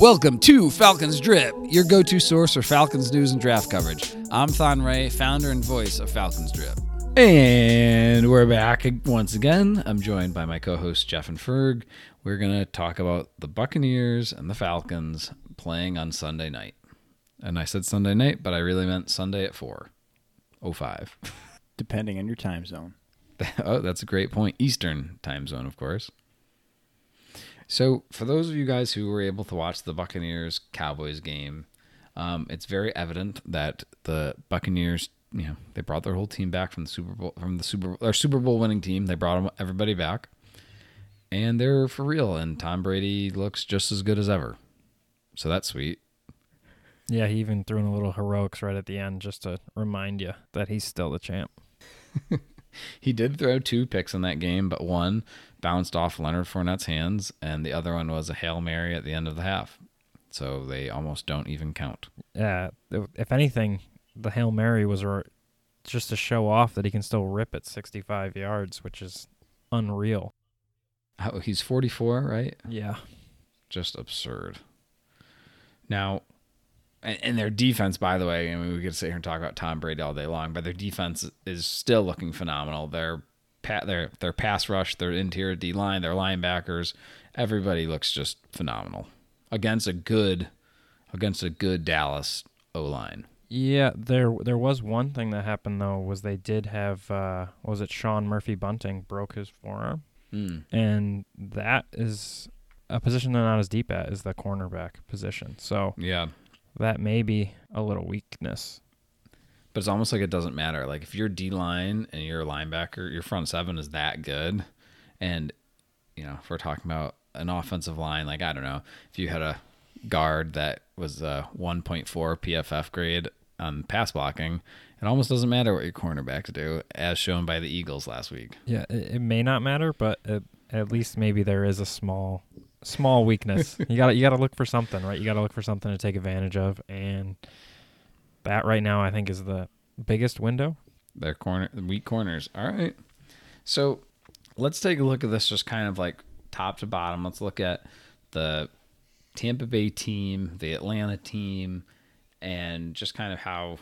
Welcome to Falcons Drip, your go to source for Falcons news and draft coverage. I'm Thon Ray, founder and voice of Falcons Drip. And we're back once again. I'm joined by my co host, Jeff and Ferg. We're going to talk about the Buccaneers and the Falcons playing on Sunday night. And I said Sunday night, but I really meant Sunday at 4 05. depending on your time zone. oh, that's a great point. Eastern time zone, of course. So, for those of you guys who were able to watch the Buccaneers Cowboys game, um, it's very evident that the Buccaneers, you know, they brought their whole team back from the Super Bowl, from the Super their Super Bowl winning team. They brought them, everybody back, and they're for real. And Tom Brady looks just as good as ever. So that's sweet. Yeah, he even threw in a little heroics right at the end just to remind you that he's still the champ. he did throw two picks in that game, but one bounced off Leonard Fournette's hands, and the other one was a hail mary at the end of the half. So they almost don't even count. Yeah, if anything, the hail mary was just to show off that he can still rip at 65 yards, which is unreal. Oh, he's 44, right? Yeah. Just absurd. Now, and, their defense, by the way, I mean, we could sit here and talk about Tom Brady all day long, but their defense is still looking phenomenal. Their their their pass rush, their interior D line, their linebackers, everybody looks just phenomenal against a good against a good Dallas O line. Yeah, there there was one thing that happened though was they did have uh, was it Sean Murphy Bunting broke his forearm, mm. and that is a position they're not as deep at is the cornerback position. So yeah, that may be a little weakness. But it's almost like it doesn't matter. Like if your D line and your linebacker, your front seven is that good, and you know if we're talking about an offensive line, like I don't know, if you had a guard that was a 1.4 PFF grade on pass blocking, it almost doesn't matter what your cornerbacks do, as shown by the Eagles last week. Yeah, it, it may not matter, but it, at least maybe there is a small small weakness. you got you got to look for something, right? You got to look for something to take advantage of, and that right now I think is the biggest window. Their corner, the weak corners. All right, so let's take a look at this, just kind of like top to bottom. Let's look at the Tampa Bay team, the Atlanta team, and just kind of how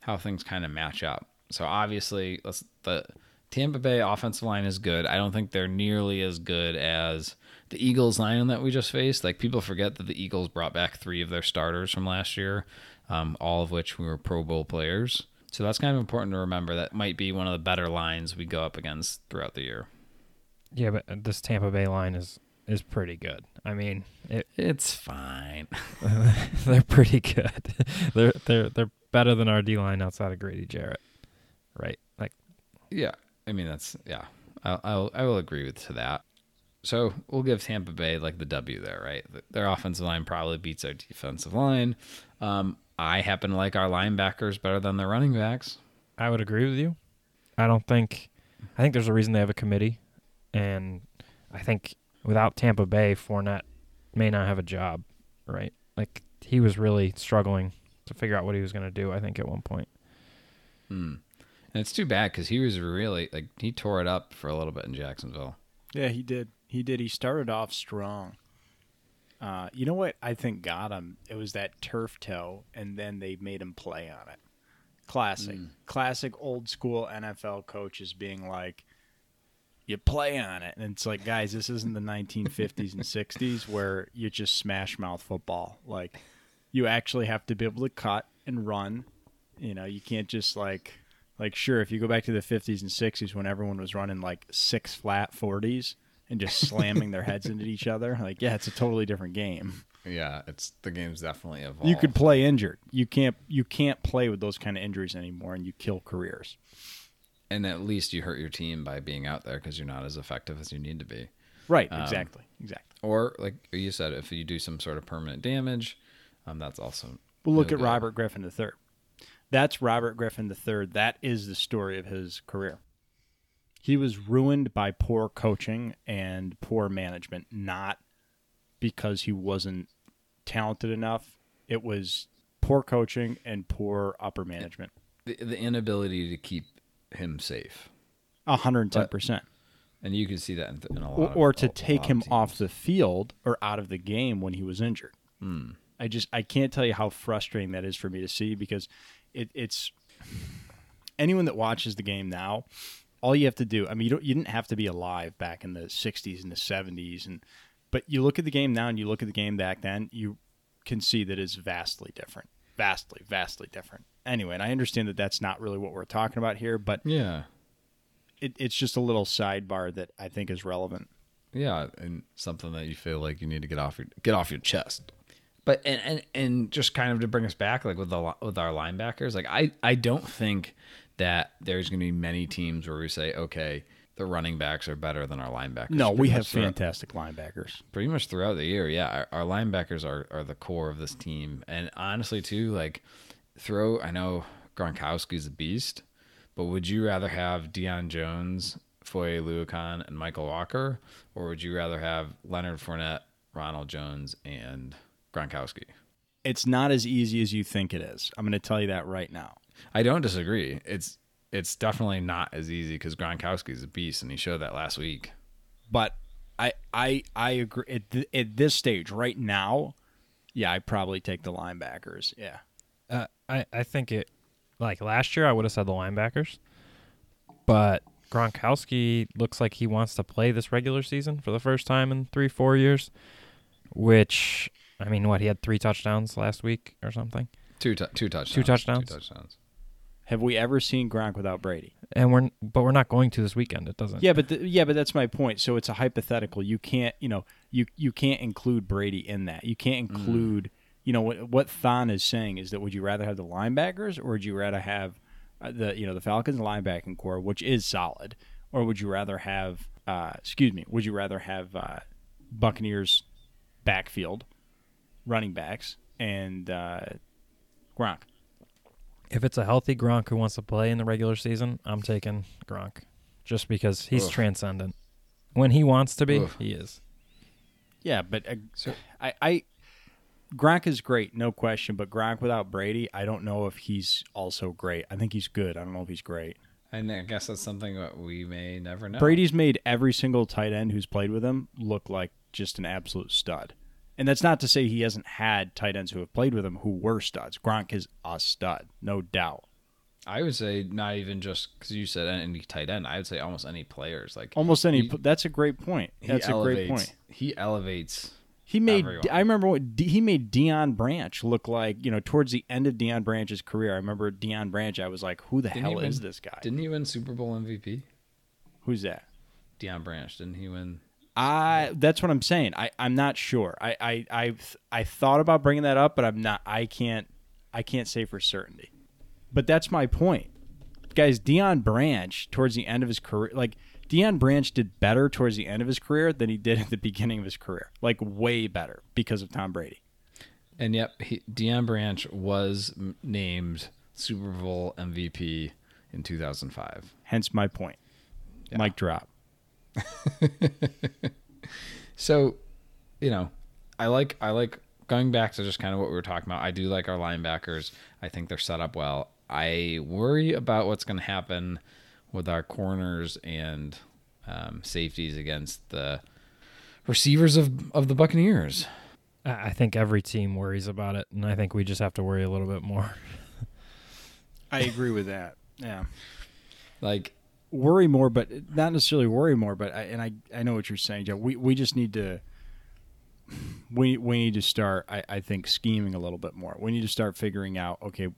how things kind of match up. So obviously, let's the Tampa Bay offensive line is good. I don't think they're nearly as good as the Eagles line that we just faced. Like people forget that the Eagles brought back three of their starters from last year, um, all of which we were Pro Bowl players. So that's kind of important to remember. That might be one of the better lines we go up against throughout the year. Yeah, but this Tampa Bay line is is pretty good. I mean, it, it's fine. they're pretty good. they're they're they're better than our D line outside of Grady Jarrett, right? Like, yeah. I mean, that's yeah. I'll, I'll I will agree with to that. So we'll give Tampa Bay like the W there, right? Their offensive line probably beats our defensive line. Um, I happen to like our linebackers better than their running backs. I would agree with you. I don't think. I think there's a reason they have a committee, and I think without Tampa Bay, Fournette may not have a job, right? Like he was really struggling to figure out what he was going to do. I think at one point. Hmm. And it's too bad because he was really like he tore it up for a little bit in Jacksonville. Yeah, he did. He did. He started off strong. Uh, you know what I think got him? It was that turf toe, and then they made him play on it. Classic, mm. classic old school NFL coaches being like, "You play on it," and it's like, guys, this isn't the 1950s and 60s where you just smash mouth football. Like, you actually have to be able to cut and run. You know, you can't just like, like, sure, if you go back to the 50s and 60s when everyone was running like six flat 40s and just slamming their heads into each other. Like, yeah, it's a totally different game. Yeah, it's the game's definitely evolved. You could play injured. You can't you can't play with those kind of injuries anymore, and you kill careers. And at least you hurt your team by being out there because you're not as effective as you need to be. Right. Um, exactly. Exactly. Or like you said, if you do some sort of permanent damage, um, that's also. Well, look at good. Robert Griffin III. That's Robert Griffin III. That is the story of his career he was ruined by poor coaching and poor management, not because he wasn't talented enough. It was poor coaching and poor upper management. The, the inability to keep him safe. hundred and ten percent. And you can see that in, in a lot. Or, or to take him off the field or out of the game when he was injured. Hmm. I just I can't tell you how frustrating that is for me to see because it, it's anyone that watches the game now. All you have to do, I mean, you don't, you didn't have to be alive back in the '60s and the '70s, and but you look at the game now and you look at the game back then, you can see that it's vastly different, vastly, vastly different. Anyway, and I understand that that's not really what we're talking about here, but Yeah. it, it's just a little sidebar that I think is relevant. Yeah, and something that you feel like you need to get off your get off your chest. But and and, and just kind of to bring us back, like with the with our linebackers, like I I don't think that there's going to be many teams where we say, okay, the running backs are better than our linebackers. No, we have fantastic linebackers. pretty much throughout the year. Yeah, our, our linebackers are are the core of this team, and honestly, too, like throw. I know Gronkowski's a beast, but would you rather have Deion Jones, Foye Oluokun, and Mykal Walker, or would you rather have Leonard Fournette, Ronald Jones, and Gronkowski? It's not as easy as you think it is. I'm going to tell you that right now. I don't disagree. It's it's definitely not as easy because Gronkowski's a beast, and he showed that last week. but I I I agree at, th- at this stage right now. Yeah, I probably take the linebackers. Yeah, Uh, I I think it like last year I would have said the linebackers, but Gronkowski looks like he wants to play this regular season for the first time in three four years, which I mean, what he had three touchdowns last week or something, Two tou- two touchdowns. Two touchdowns? Two touchdowns. Have we ever seen Gronk without Brady? and we're but we're not going to this weekend. It doesn't. Yeah, but the, yeah, but that's my point. So it's a hypothetical. You can't you know you you can't include Brady in that. You can't include you know what what Thon is saying is that would you rather have the linebackers or would you rather have uh, the you know the Falcons linebacking core, which is solid, or would you rather have uh, excuse me, would you rather have uh, Buccaneers backfield running backs and uh, Gronk? If it's a healthy Gronk who wants to play in the regular season, I'm taking Gronk, just because he's Oof. transcendent. When he wants to be, Oof. he is. Yeah, but uh, So- I, I Gronk is great, no question. But Gronk without Brady, I don't know if he's also great. I think he's good. I don't know if he's great. And I guess that's something that we may never know. Brady's made every single tight end who's played with him look like just an absolute stud. And that's not to say he hasn't had tight ends who have played with him who were studs. Gronk is a stud, no doubt. I would say not even just because you said any tight end. I would say almost any players. Like Almost any. He- that's a great point. That's a great point. He elevates. He made. Everyone. I remember what he made. Deion Branch look like. You know, towards the end of Deion Branch's career, I remember Deion Branch. I was like, "Who the Didn't hell he win- is this guy? Didn't he win Super Bowl MVP? Who's that?" Deion Branch. Didn't he win? I. That's what I'm saying. I. I'm not sure. I. I. I. I thought about bringing that up, but I'm not. I can't. I can't say for certainty. But that's my point, guys. Deion Branch towards the end of his career, like Deion Branch did better towards the end of his career than he did at the beginning of his career. Like way better because of Tom Brady. And yep, he, Deion Branch was named Super Bowl MVP in 2005. Hence my point. Yeah. Mic drop. So, you know, I like I like going back to just kind of what we were talking about. I do like our linebackers. I think they're set up well. I worry about what's going to happen with our corners and um, safeties against the receivers of of the Buccaneers. I I think every team worries about it, and I think we just have to worry a little bit more. I agree with that. Yeah. Like, Worry more, but not necessarily worry more. But I, and I, I know what you're saying, Joe. We we just need to. We we need to start. I, I think scheming a little bit more. We need to start figuring out. Okay,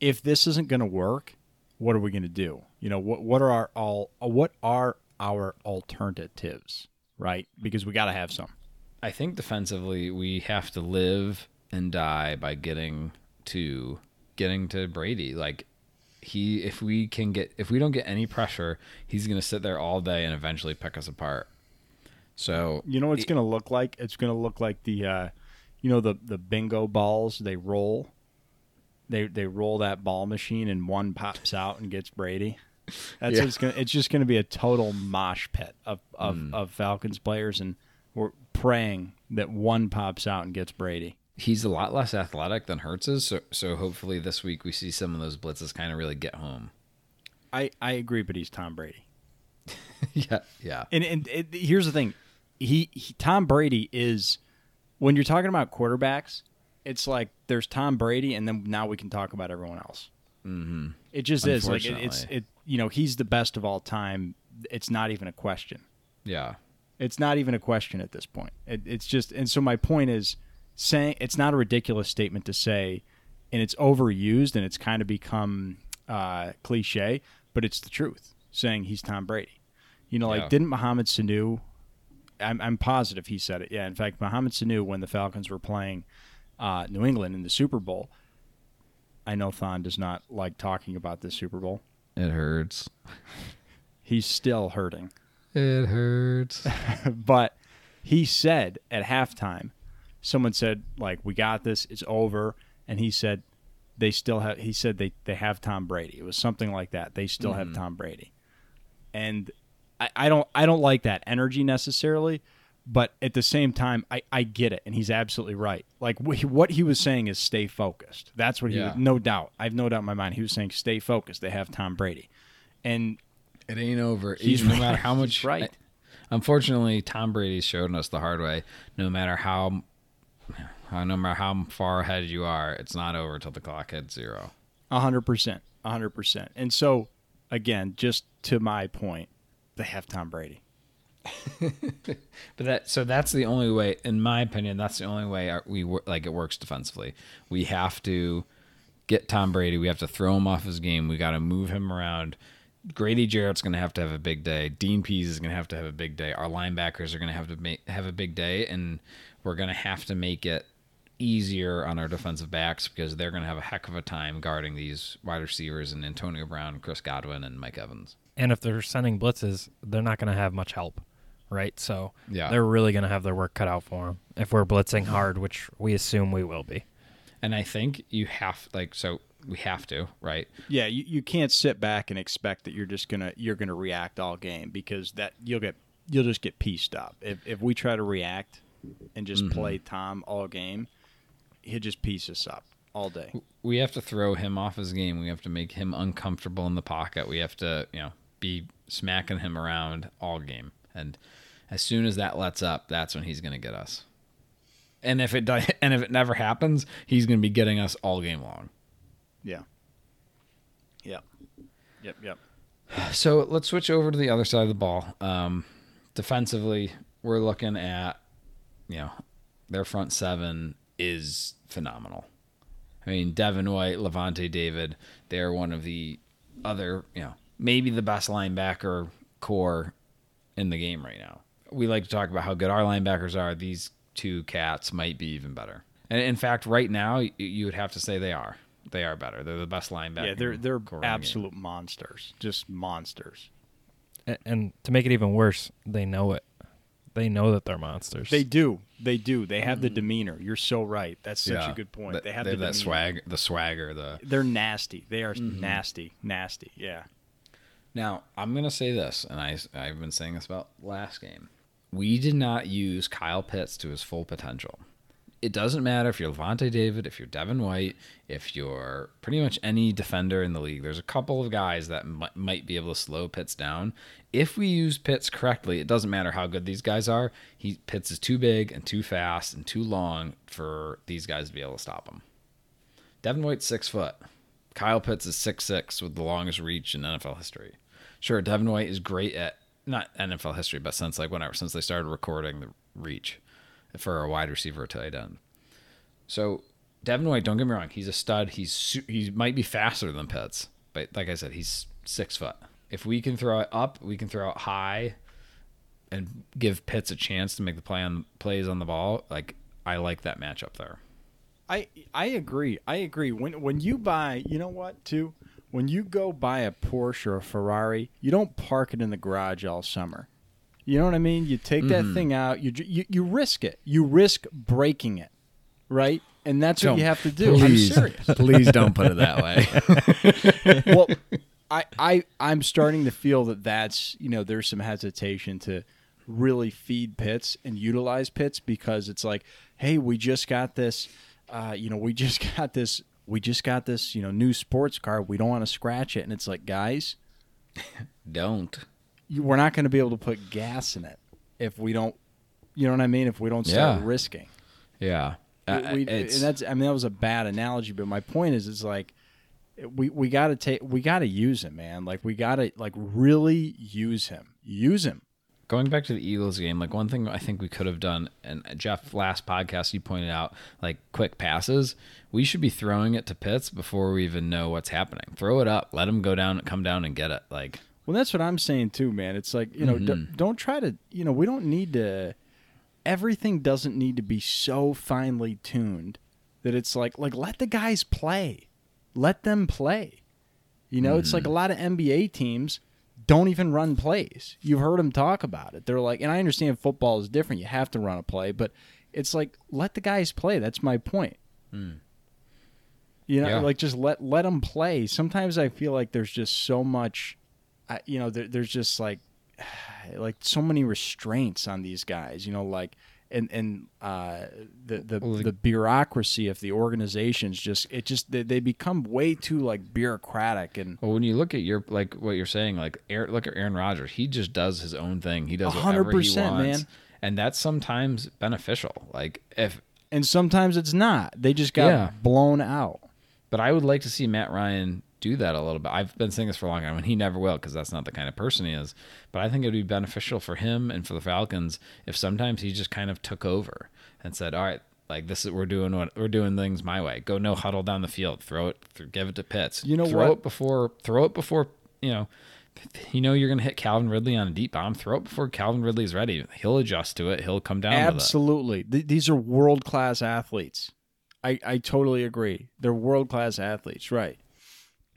if this isn't going to work, what are we going to do? You know, what what are our all what are our alternatives? Right, because we got to have some. I think defensively we have to live and die by getting to getting to Brady. Like he if we can get if we don't get any pressure, he's going to sit there all day and eventually pick us apart. So, You know what it's going to look like? It's going to look like the, uh, you know, the the bingo balls they roll. They they roll that ball machine and one pops out and gets Brady. That's Yeah. it's going. It's just going to be a total mosh pit of of, of Falcons players, and we're praying that one pops out and gets Brady. He's a lot less athletic than Hurts is, so so hopefully this week we see some of those blitzes kind of really get home. I I agree, but he's Tom Brady. yeah, yeah. And and it, here's the thing, he, he Tom Brady is when you're talking about quarterbacks, it's like there's Tom Brady, and then now we can talk about everyone else. Mm-hmm. It just is like it, it's it. You know, he's the best of all time. It's not even a question. Yeah. It's not even a question at this point. It, it's just, and so my point is saying it's not a ridiculous statement to say, and it's overused and it's kind of become uh, cliche, but it's the truth. Saying he's Tom Brady. You know, like Yeah. didn't Mohamed Sanu? I'm, I'm positive he said it. Yeah, in fact, Mohamed Sanu when the Falcons were playing uh, New England in the Super Bowl. I know Thon does not like talking about this Super Bowl. It hurts. He's still hurting. It hurts. but he said at halftime, someone said like, "We got this. It's over," and he said, "They still have." He said they they have Tom Brady. It was something like that. They still have Mhm. Tom Brady, and I, I don't I don't like that energy necessarily. But at the same time, I, I get it, and he's absolutely right. Like wh- what he was saying is stay focused. That's what he, Yeah. was, no doubt. I have no doubt in my mind. He was saying stay focused. They have Tom Brady, and It ain't over. He's no right. matter how much right. Unfortunately, Tom Brady's shown us the hard way. No matter how Uh, no matter how far ahead you are, it's not over till the clock hits zero. A hundred percent, a hundred percent. And so, again, just to my point, they have Tom Brady. But that so that's the only way, in my opinion, that's the only way our- we like it works defensively. We have to get Tom Brady. We have to throw him off his game. We got to move him around. Grady Jarrett's going to have to have a big day. Dean Pees is going to have to have a big day. Our linebackers are going to have to make, have a big day, and we're going to have to make it easier on our defensive backs because they're going to have a heck of a time guarding these wide receivers and Antonio Brown, Chris Godwin, and Mike Evans. And if they're sending blitzes, they're not going to have much help, right? So Yeah. they're really going to have their work cut out for them if we're blitzing hard, which we assume we will be. And I think you have like so we have to right. Yeah, you, you can't sit back and expect that you're just gonna you're gonna react all game because that you'll get you'll just get pieced up. If if we try to react and just play Tom all game, he'll just piece us up all day. we have to throw him off his game. We have to make him uncomfortable in the pocket. We have to, you know, be smacking him around all game. And as soon as that lets up, that's when he's going to get us. And if it does, and if it never happens, he's going to be getting us all game long. Yeah. Yep. Yep. Yep. So let's switch over to the other side of the ball. Um, defensively, we're looking at, you know, their front seven is phenomenal. I mean, Devin White, Lavonte David, they're one of the other, you know, maybe the best linebacker core in the game right now. We like to talk about how good our linebackers are. These two cats might be even better. And in fact, right now, you would have to say they are. They are better. They're the best linebacker. Yeah, they're they're core in the game. absolute monsters, just monsters. A- And to make it even worse, they know it. They know that they're monsters. They do, they do. They have the demeanor. You're so right. That's such Yeah. a good point. Th- They have they the that demeanor. swag, the swagger, the. They're nasty. They are mm-hmm. nasty, nasty. Yeah. Now I'm gonna say this, and I I've been saying this about last game. We did not use Kyle Pitts to his full potential. It doesn't matter if you're Lavonte David, if you're Devin White, if you're pretty much any defender in the league. There's a couple of guys that might, might be able to slow Pitts down. If we use Pitts correctly, it doesn't matter how good these guys are. He Pitts is too big and too fast and too long for these guys to be able to stop him. Devin White's six foot. Kyle Pitts is six six with the longest reach in NFL history. Sure, Devin White is great at not NFL history, but since like whenever since they started recording the reach for a wide receiver or tight end. So Devin White, don't get me wrong, he's a stud. He's he might be faster than Pitts, but like I said, he's six foot. If we can throw it up, we can throw it high, and give Pitts a chance to make the play on plays on the ball. Like I like that matchup there. I I agree. I agree. When when you buy, you know what, too? When you go buy a Porsche or a Ferrari, you don't park it in the garage all summer. You know what I mean? You take that thing out, you, you you risk it. You risk breaking it, right? And that's what Don't- you have to do. Please, I'm serious. please don't put it that way. well, I, I I'm starting to feel that that's you know there's some hesitation to really feed Pitts and utilize Pitts because it's like, hey, we just got this, uh, you know, we just got this, we just got this, you know, new sports car. We don't want to scratch it, and it's like, guys, don't. You, we're not going to be able to put gas in it if we don't, you know what I mean? If we don't start Yeah. risking. Yeah. Uh, we, and that's I mean that was a bad analogy, but my point is it's like we we got to take we got to use him, man. Like we got to like really use him. Use him. going back to the Eagles game, like one thing I think we could have done, and Jeff last podcast you pointed out, like quick passes. We should be throwing it to Pitts before we even know what's happening. Throw it up, let him go down, come down and get it. Like Well, that's what I'm saying too, man. It's like you know, d- Mhm. don't try to you know we don't need to. Everything doesn't need to be so finely tuned that it's like like let the guys play, let them play. You know, it's like a lot of NBA teams don't even run plays. You've heard them talk about it. They're like, and I understand football is different. You have to run a play, but it's like let the guys play. That's my point. You know, Yeah. like just let let them play. Sometimes I feel like there's just so much, I, you know, there, there's just like like so many restraints on these guys. You know, like and and uh, the the Well, the- the bureaucracy of the organizations just it just they, they become way too like bureaucratic and Well, when you look at your like what you're saying, like Aaron, look at Aaron Rodgers. He just does his own thing. He does whatever he 100%, wants, man. and that's sometimes beneficial. Like if, and sometimes it's not. They just got Yeah. blown out. but I would like to see Matt Ryan do that a little bit. I've been saying this for a long time, and he never will because that's not the kind of person he is. But I think it would be beneficial for him and for the Falcons if sometimes he just kind of took over and said, "All right." Like this is we're doing what we're doing things my way. Go no huddle down the field. Throw it. Th- give it to Pitts. You know throw what? it before. Throw it before. You know. You know you're gonna hit Calvin Ridley on a deep bomb. Throw it before Calvin Ridley's ready. He'll adjust to it. He'll come down. Absolutely. Th- these are world class athletes. I, I totally agree. They're world class athletes, right?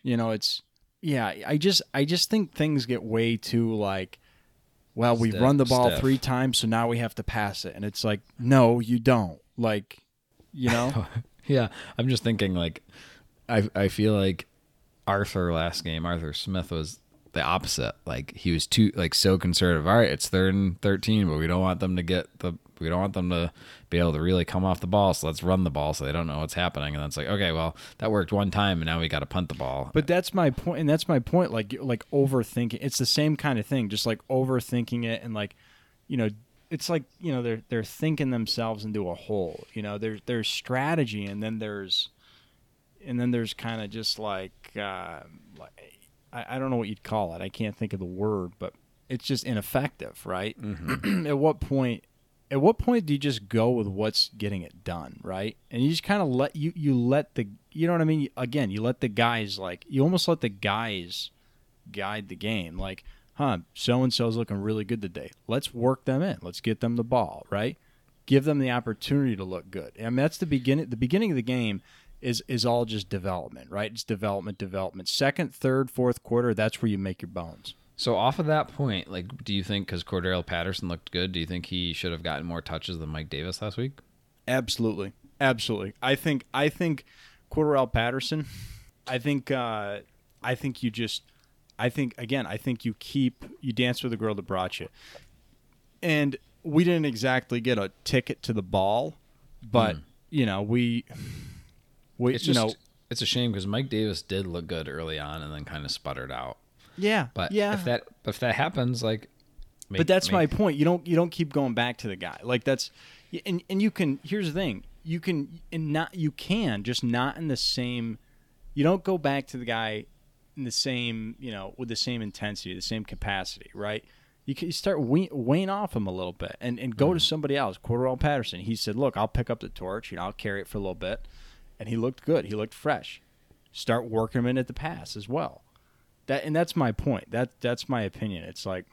You know, it's yeah, I just I just think things get way too like well, we've run the ball stiff. 3 times so now we have to pass it. And it's like, no, you don't. Like, you know? Yeah, I'm just thinking like I I feel like Arthur last game, Arthur Smith was the opposite. Like he was too like so conservative. All right, it's third and thirteen, but we don't want them to get the we don't want them to be able to really come off the ball. So let's run the ball so they don't know what's happening. And then it's like, okay, well that worked one time, and now we got to punt the ball. But that's my point, and that's my point. Like, like overthinking. It's the same kind of thing. Just like overthinking it, and like, you know, it's like you know they're they're thinking themselves into a hole. You know, there's there's strategy, and then there's, and then there's kind of just like, uh, like I, I don't know what you'd call it. I can't think of the word, but it's just ineffective, right? at what point? At what point do you just go with what's getting it done, right? And you just kind of let you you let the you know what I mean. Again, you let the guys like you almost let the guys guide the game. Like, huh, so and so's looking really good today. Let's work them in. Let's get them the ball, right? Give them the opportunity to look good. I mean, that's the beginning. The beginning of the game is is all just development, right? It's development, development. Second, third, fourth quarter. That's where you make your bones. So off of that point, like, do you think because Cordarrelle Patterson looked good, do you think he should have gotten more touches than Mike Davis last week? Absolutely, absolutely. I think I think Cordarrelle Patterson. I think uh, I think you just. I think again. I think you keep you dance with the girl that brought you, and we didn't exactly get a ticket to the ball, but you know we. We It's you just know it's a shame because Mike Davis did look good early on and then kind of sputtered out. Yeah But yeah if that if that happens, like, make- but that's my point. You don't you don't keep going back to the guy. Like that's and and you can here's the thing. You can and not you can just not in the same you don't go back to the guy in the same, you know, with the same intensity, the same capacity, right? You can you start we- weighing off him a little bit and, and go to mm. somebody else. Cordarrelle Patterson. He said, "Look, I'll pick up the torch. You know, I'll carry it for a little bit," and he looked good. He looked fresh. Start working him in at the pass as well. That and that's my point. That that's my opinion. It's like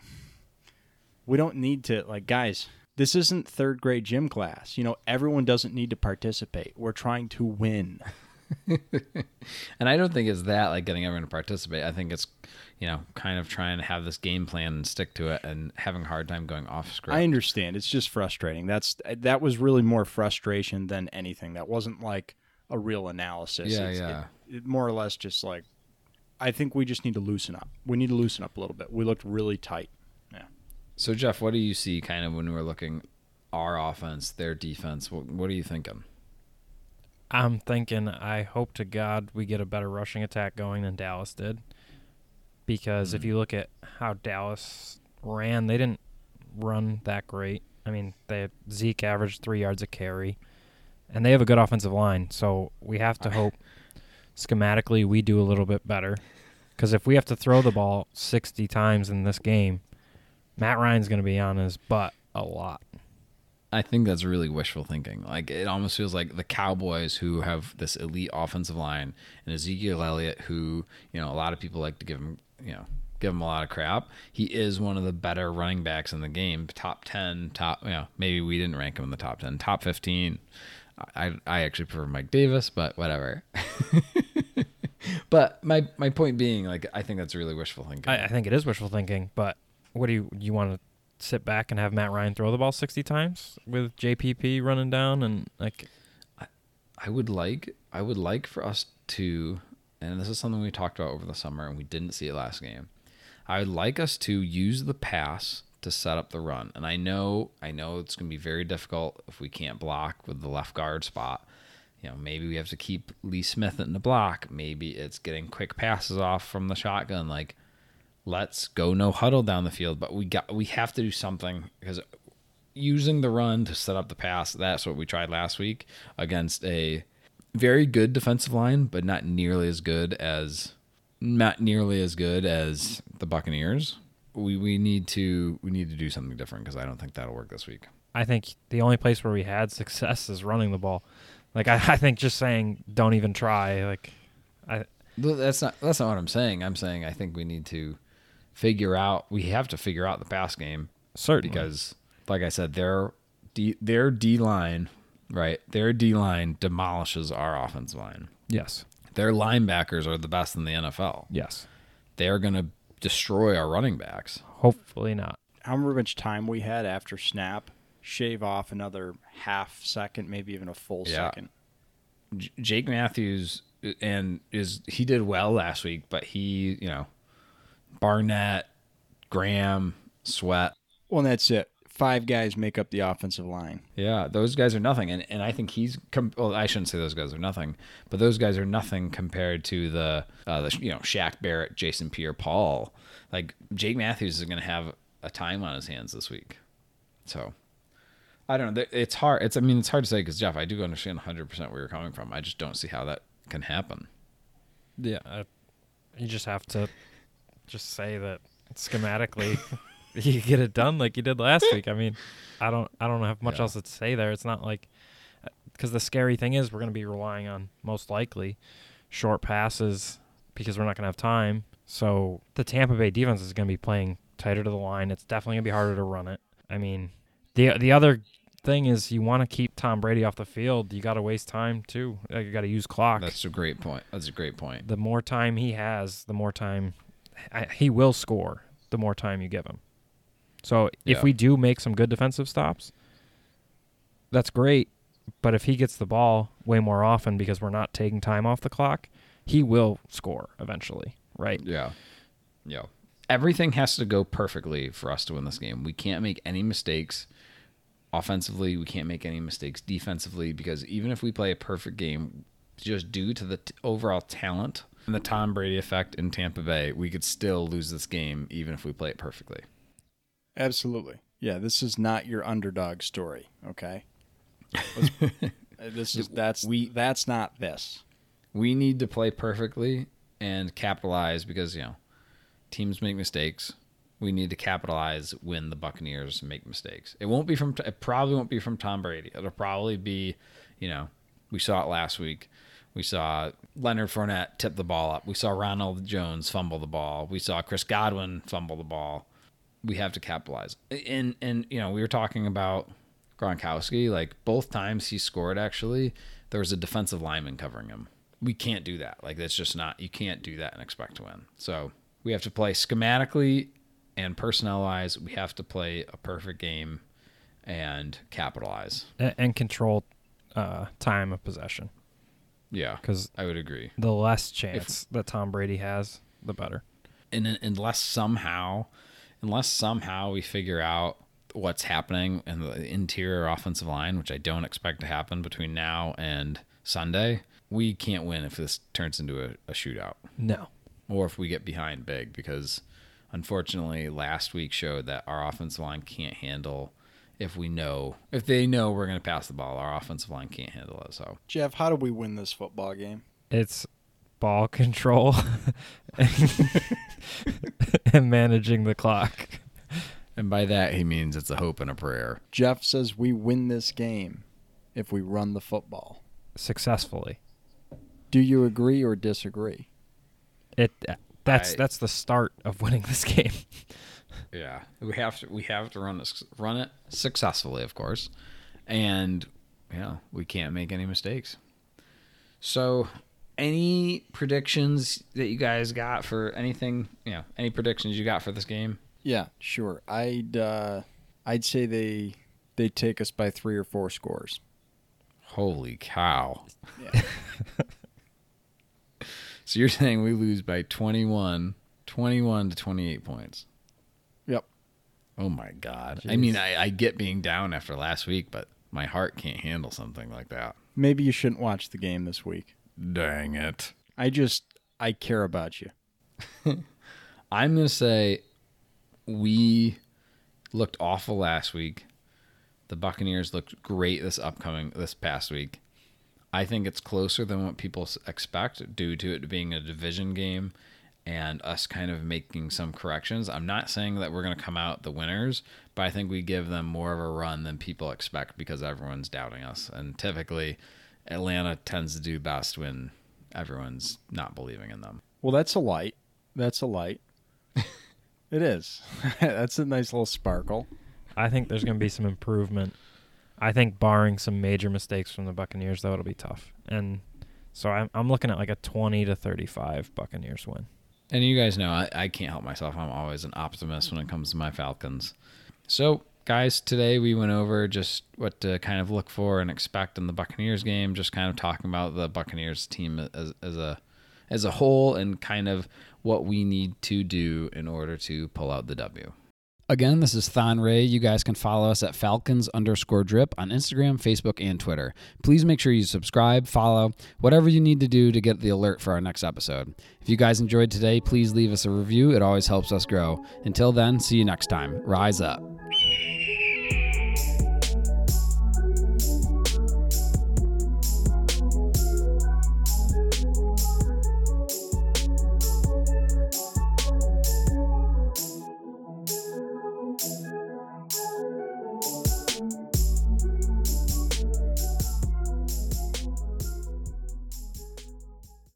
we don't need to like guys this isn't third grade gym class you know everyone doesn't need to participate we're trying to win And I don't think it's that like getting everyone to participate. I think it's you know kind of trying to have this game plan and stick to it, and having a hard time going off script. i understand it's just frustrating that's that was really more frustration than anything that wasn't like a real analysis Yeah, It's- yeah. it, it more or less just like i think we just need to loosen up we need to loosen up a little bit we looked really tight yeah so Jeff, what do you see kind of when we're looking our offense, their defense? What, what are you thinking? I'm thinking I hope to God we get a better rushing attack going than Dallas did. Because if hmm. you look at how Dallas ran, they didn't run that great. I mean, they Zeke averaged three yards a carry. and they have a good offensive line. So we have to hope schematically we do a little bit better. Because if we have to throw the ball 60 times in this game, Matt Ryan's going to be on his butt a lot. I think that's really wishful thinking. Like it almost feels like the Cowboys who have this elite offensive line and Ezekiel Elliott who, you know, a lot of people like to give him, you know, give him a lot of crap. He is one of the better running backs in the game, top 10, top, you know, maybe we didn't rank him in the top 10, top 15. I I actually prefer Mike Davis, but whatever. but my my point being like I think that's really wishful thinking. I, I think it is wishful thinking, but what do you you want to sit back and have Matt Ryan throw the ball 60 times with JPP running down and like I would like I would like for us to and this is something we talked about over the summer and we didn't see it last game. I would like us to use the pass to set up the run. And I know I know it's going to be very difficult if we can't block with the left guard spot. You know, maybe we have to keep Lee Smith in the block. Maybe it's getting quick passes off from the shotgun like let's go no huddle down the field, but we got we have to do something because using the run to set up the pass, that's what we tried last week against a very good defensive line, but not nearly as good as not nearly as good as the Buccaneers. We we need to we need to do something different because I don't think that'll work this week. I think the only place where we had success is running the ball. Like I, I think just saying don't even try. Like I that's not that's not what I'm saying. I'm saying I think we need to figure out we have to figure out the pass game certainly because like I said, their D their D line, right? Their D line demolishes our offensive line. yes, Their linebackers are the best in the NFL. yes. They're gonna destroy our running backs. Hopefully not. How much time we had after snap? Shave off another half second, maybe even a full Yeah. second. J- Jake Matthews and is he did well last week, but he, you know, Barnett, Graham, Sweat, Well, that's it. Five guys make up the offensive line. Yeah, those guys are nothing, and and I think he's com- well. I shouldn't say those guys are nothing, but those guys are nothing compared to the uh, the you know Shaq Barrett, Jason Pierre-Paul. Like Jake Matthews is going to have a time on his hands this week, so I don't know. It's hard. It's I mean it's hard to say because Jeff, I do understand 100 percent where you're coming from. I just don't see how that can happen. Yeah, I, you just have to just say that schematically you get it done like you did last week. I mean, I don't I don't have much Yeah. else to say there. It's not like uh, because the scary thing is we're going to be relying on most likely short passes because we're not going to have time. So the Tampa Bay defense is going to be playing tighter to the line. It's definitely going to be harder to run it. I mean, the the other thing is you want to keep Tom Brady off the field. You got to waste time too. You got to use clock That's a great point. That's a great point. the more time he has, the more time I, he will score. The more time you give him. So if Yeah. we do make some good defensive stops, that's great. But if he gets the ball way more often because we're not taking time off the clock, he will score eventually, right? Yeah. Yeah. Everything has to go perfectly for us to win this game. We can't make any mistakes offensively. We can't make any mistakes defensively because even if we play a perfect game, just due to the t- overall talent and the Tom Brady effect in Tampa Bay, we could still lose this game even if we play it perfectly. Absolutely. Yeah, this is not your underdog story. Okay. Uh, this is that's We- that's not this. We need to play perfectly and capitalize because, you know, teams make mistakes. We need to capitalize when the Buccaneers make mistakes. It won't be from it probably won't be from Tom Brady. It'll probably be, you know, we saw it last week. We saw Leonard Fournette tip the ball up. We saw Ronald Jones fumble the ball. We saw Chris Godwin fumble the ball. We have to capitalize. And and you know, we were talking about Gronkowski. Like both times he scored, actually, there was a defensive lineman covering him. We can't do that. Like that's just not. You can't do that and expect to win. So we have to play schematically and personnel wise. We have to play a perfect game and capitalize. And, and control uh, time of possession Yeah, because I would agree. the less chance that Tom Brady has, the better. and un- unless somehow unless somehow we figure out what's happening in the interior offensive line which i don't expect to happen between now and sunday we can't win if this turns into a, a shootout No. or if we get behind big because unfortunately last week showed that our offensive line can't handle if we know if they know we're going to pass the ball. Our offensive line can't handle it. So Jeff, how do we win this football game? It's ball control and managing the clock. and by that he means it's a hope and a prayer. Jeff says we win this game if we run the football. Successfully. Do you agree or disagree? It that's I- that's the start of winning this game. Yeah, we have to we have to run this run it successfully, of course, and yeah, we can't make any mistakes. So, any predictions that you guys got for anything? You know, any predictions you got for this game? Yeah, sure. I'd uh, I'd say they they take us by three or four scores. Holy cow! Yeah. So you're saying we lose by 21, 21 to 28 points? Yep. Oh my god! I mean, I, I get being down after last week, but my heart can't handle something like that. Maybe you shouldn't watch the game this week. Dang it! I just I care about you. I'm gonna say we looked awful last week. The Buccaneers looked great this upcoming this past week. I think it's closer than what people expect due to it being a division game and us kind of making some corrections. I'm not saying that we're going to come out the winners, but I think we give them more of a run than people expect because everyone's doubting us. And typically, Atlanta tends to do best when everyone's not believing in them. Well, that's a light. That's a light. it is. that's a nice little sparkle. I think there's going to be some improvement. I think barring some major mistakes from the Buccaneers, though, it'll be tough. And so I'm I'm looking at like a 20 to 35 Buccaneers win. And you guys know I, I can't help myself. I'm always an optimist when it comes to my Falcons. So, guys, today we went over just what to kind of look for and expect in the Buccaneers game. Just kind of talking about the Buccaneers team as, as a as a whole and kind of what we need to do in order to pull out the W. Again, this is Thon Ray. You guys can follow us at Falcons underscore drip on Instagram, Facebook, and Twitter. Please make sure you subscribe, follow, whatever you need to do to get the alert for our next episode. If you guys enjoyed today, please leave us a review. It always helps us grow. Until then, see you next time. Rise up.